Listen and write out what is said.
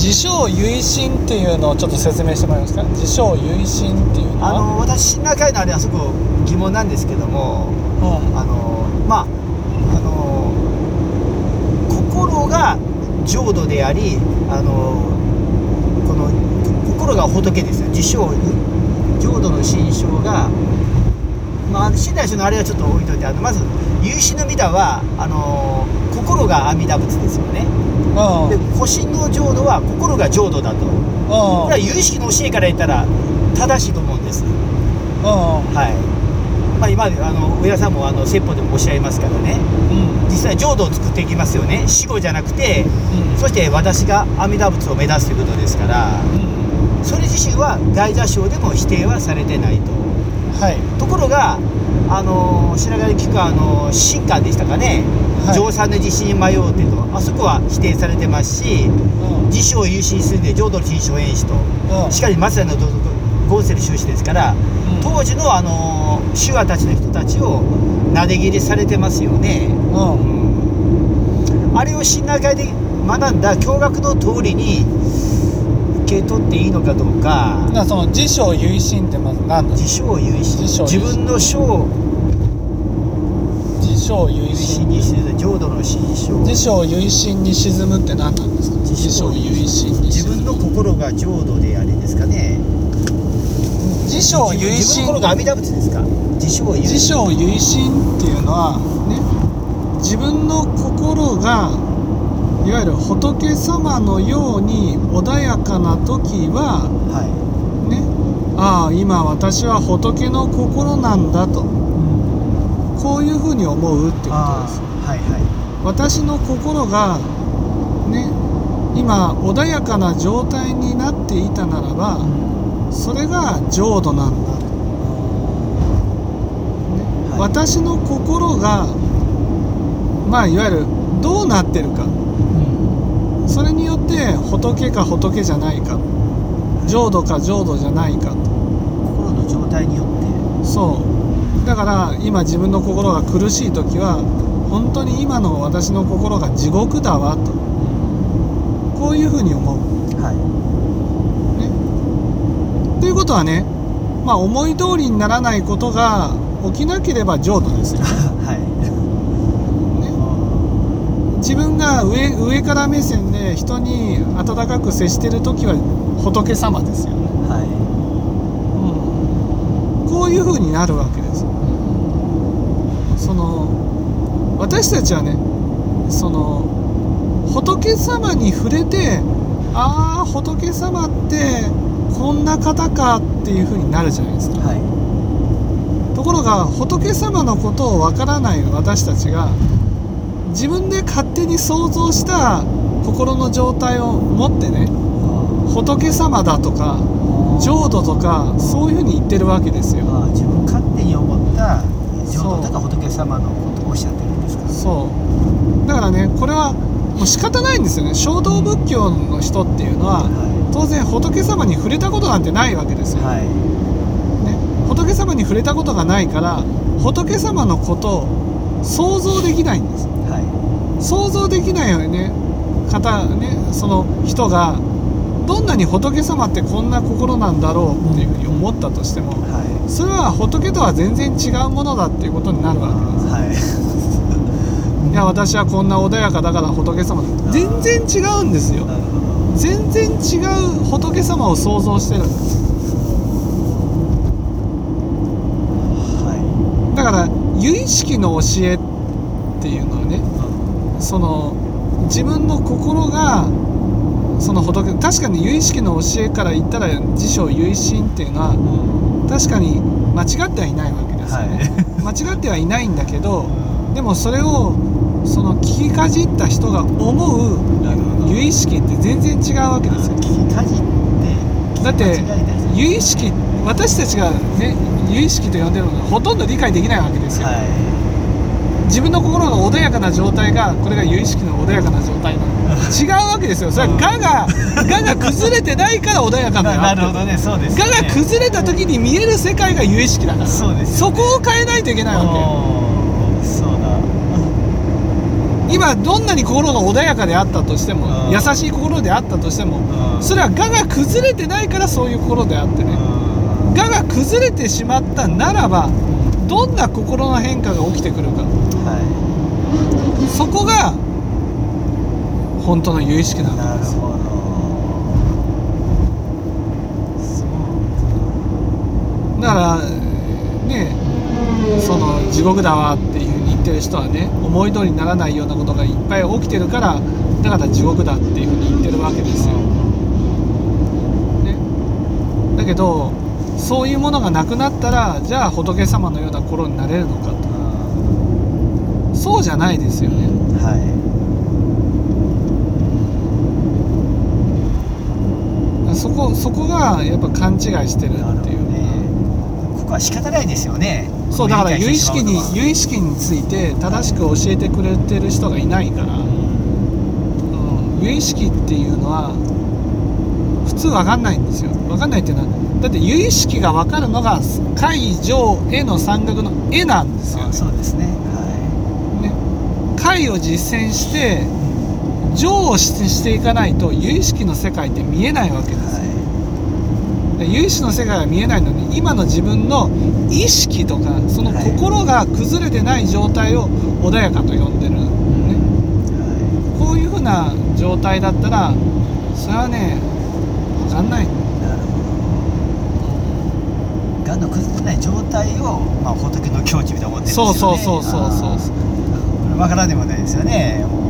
自称唯心っていうのをちょっと説明してもらえますか？自称唯心っていうのは？あの私信頼会のあれはすごく疑問なんですけどもうんあのまああの心が浄土でありあのこの心が仏ですよ。自称浄土の心象がまあ信頼書のあれはちょっと置いといてあのまず有志の弥陀はあの心が阿弥陀仏ですよね。うんで古神の浄土は心が浄土だと。これは有意識の教えから言ったら正しいと思うんです。うん。はい。まあ今あの上田さんもあの説法でもおっしゃいますからね。うん。実際浄土を作っていきますよね。死後じゃなくてうん。そして私が阿弥陀仏を目指すということですからうん。それ自身は大座章でも否定はされてないと。はい。ところがあの白髪聞くあの神官でしたかねはい。浄三の自信に迷うてとあそこは否定されてますしうん。自称優心するんで浄土の新書演師とうん。しかり松屋のゴンセル修士ですからうん。当時のあの手話たちの人たちをなで切りされてますよね、あれを信頼会で学んだ教学の通りに受け取っていいのかどうか。なその自称唯心ってまず何だ自称優自分の章を自称唯優心心にする浄土の心象。自称唯心に沈むって何なんですか？自称唯心に自沈む分の心が浄土であれですかね。自称唯自分心の心が阿弥陀仏ですか？自称優自称唯心っていうのはね自分の心がいわゆる仏様のように穏やかな時ははねああ今私は仏の心なんだと。い、こういうふうに思うってことあです。あはいは私の心がね今穏やかな状態になっていたならばそれが浄土なんだと、ねはい私の心がまあいわゆるどうなってるか。い、それによって仏か仏じゃないか。浄土か浄土じゃないかと。心の状態によって。そうだから今自分の心が苦しい時は本当に今の私の心が地獄だわと。こういうふうに思う。はい。ということはねまあ思い通りにならないことが起きなければ浄土ですよ。ね はい。自分が上上から目線で人に温かく接してる時は仏様ですよね、はい。うん、こういう風になるわけですその私たちはねその仏様に触れてああ仏様ってこんな方かっていう風になるじゃないですか。はい。ところが仏様のことをわからない私たちが自分で勝手に想像した心の状態を持ってね仏様だとか浄土とかそういうふうに言ってるわけですよ。自分勝手に思った浄そう。土とか仏様のことをおっしゃってるんですかそう。だからねこれはもう仕方ないんですよね。衝動仏教の人っていうのはは当然仏様に触れたことなんてないわけですよ、いはい。ね、仏様に触れたことがないから仏様のことを想像できないんです。はい。想像できないよね。方ねその人がどんなに仏様ってこんな心なんだろうっていうふうに思ったとしてもはい。それは仏とは全然違うものだっていうことになるわけ。ですはい。いや私はこんな穏やかだから仏様だ全然違うんですよ。全然違う仏様を想像してる。んですはだから由意識の教えっていうのはねいその自分の心がその仏確かに由意識の教えから言ったら自称由意心っていうのは確かに間違ってはいないわけですよね、間違ってはいないんだけどでもそれをその聞きかじった人が思う由意識って全然違うわけですよ。聞きかじってだって由意識私たちがね由意識と呼んでるのがほとんど理解できないわけですよ、はい自分の心が穏やかな状態がこれが由意識の穏やかな状態なの違うわけですよ。それは我が我が崩れてないから穏やかなななるほどねそうです我ね。が崩れた時に見える世界が由意識だから。そうですそこを変えないといけないわけ。そうだ。今どんなに心が穏やかであったとしてもうん。優しい心であったとしてもうん。それは我が崩れてないからそういう心であってね。うん。我が崩れてしまったならばどんな心の変化が起きてくるか。はそこが本当の有意識なんいなるですほどそうだからねその地獄だわっていうふうに言ってる人はね思い通りにならないようなことがいっぱい起きてるからだから地獄だっていうふうに言ってるわけですよ、ね、だけどそういうものがなくなったらじゃあ仏様のような心になれるのかうんと。そうじゃないですよね。はい。そこそこがやっぱ勘違いしてるっていう。ね。ここは仕方ないですよね。そうだから有意識に有意識について正しく教えてくれてる人がいないから、うん、有意識っていうのは普通分かんないんですよ。分かんないっていうのはだって有意識が分かるのが解上への山岳の絵なんですよ。あそうですね。はね。解を実践して上をしてしていかないと有意識の世界って見えないわけいです。よはで有意識の世界が見えないのに今の自分の意識とかその心が崩れてない状態を穏やかと呼んでる、ね、い。はこういうふうな状態だったらそれはね分かんない。いなるほど。がんの崩れない状態を、まあ、仏の境地みたいな思ってるんですよね。そうそうそうそうそうわからんでもないですよね。も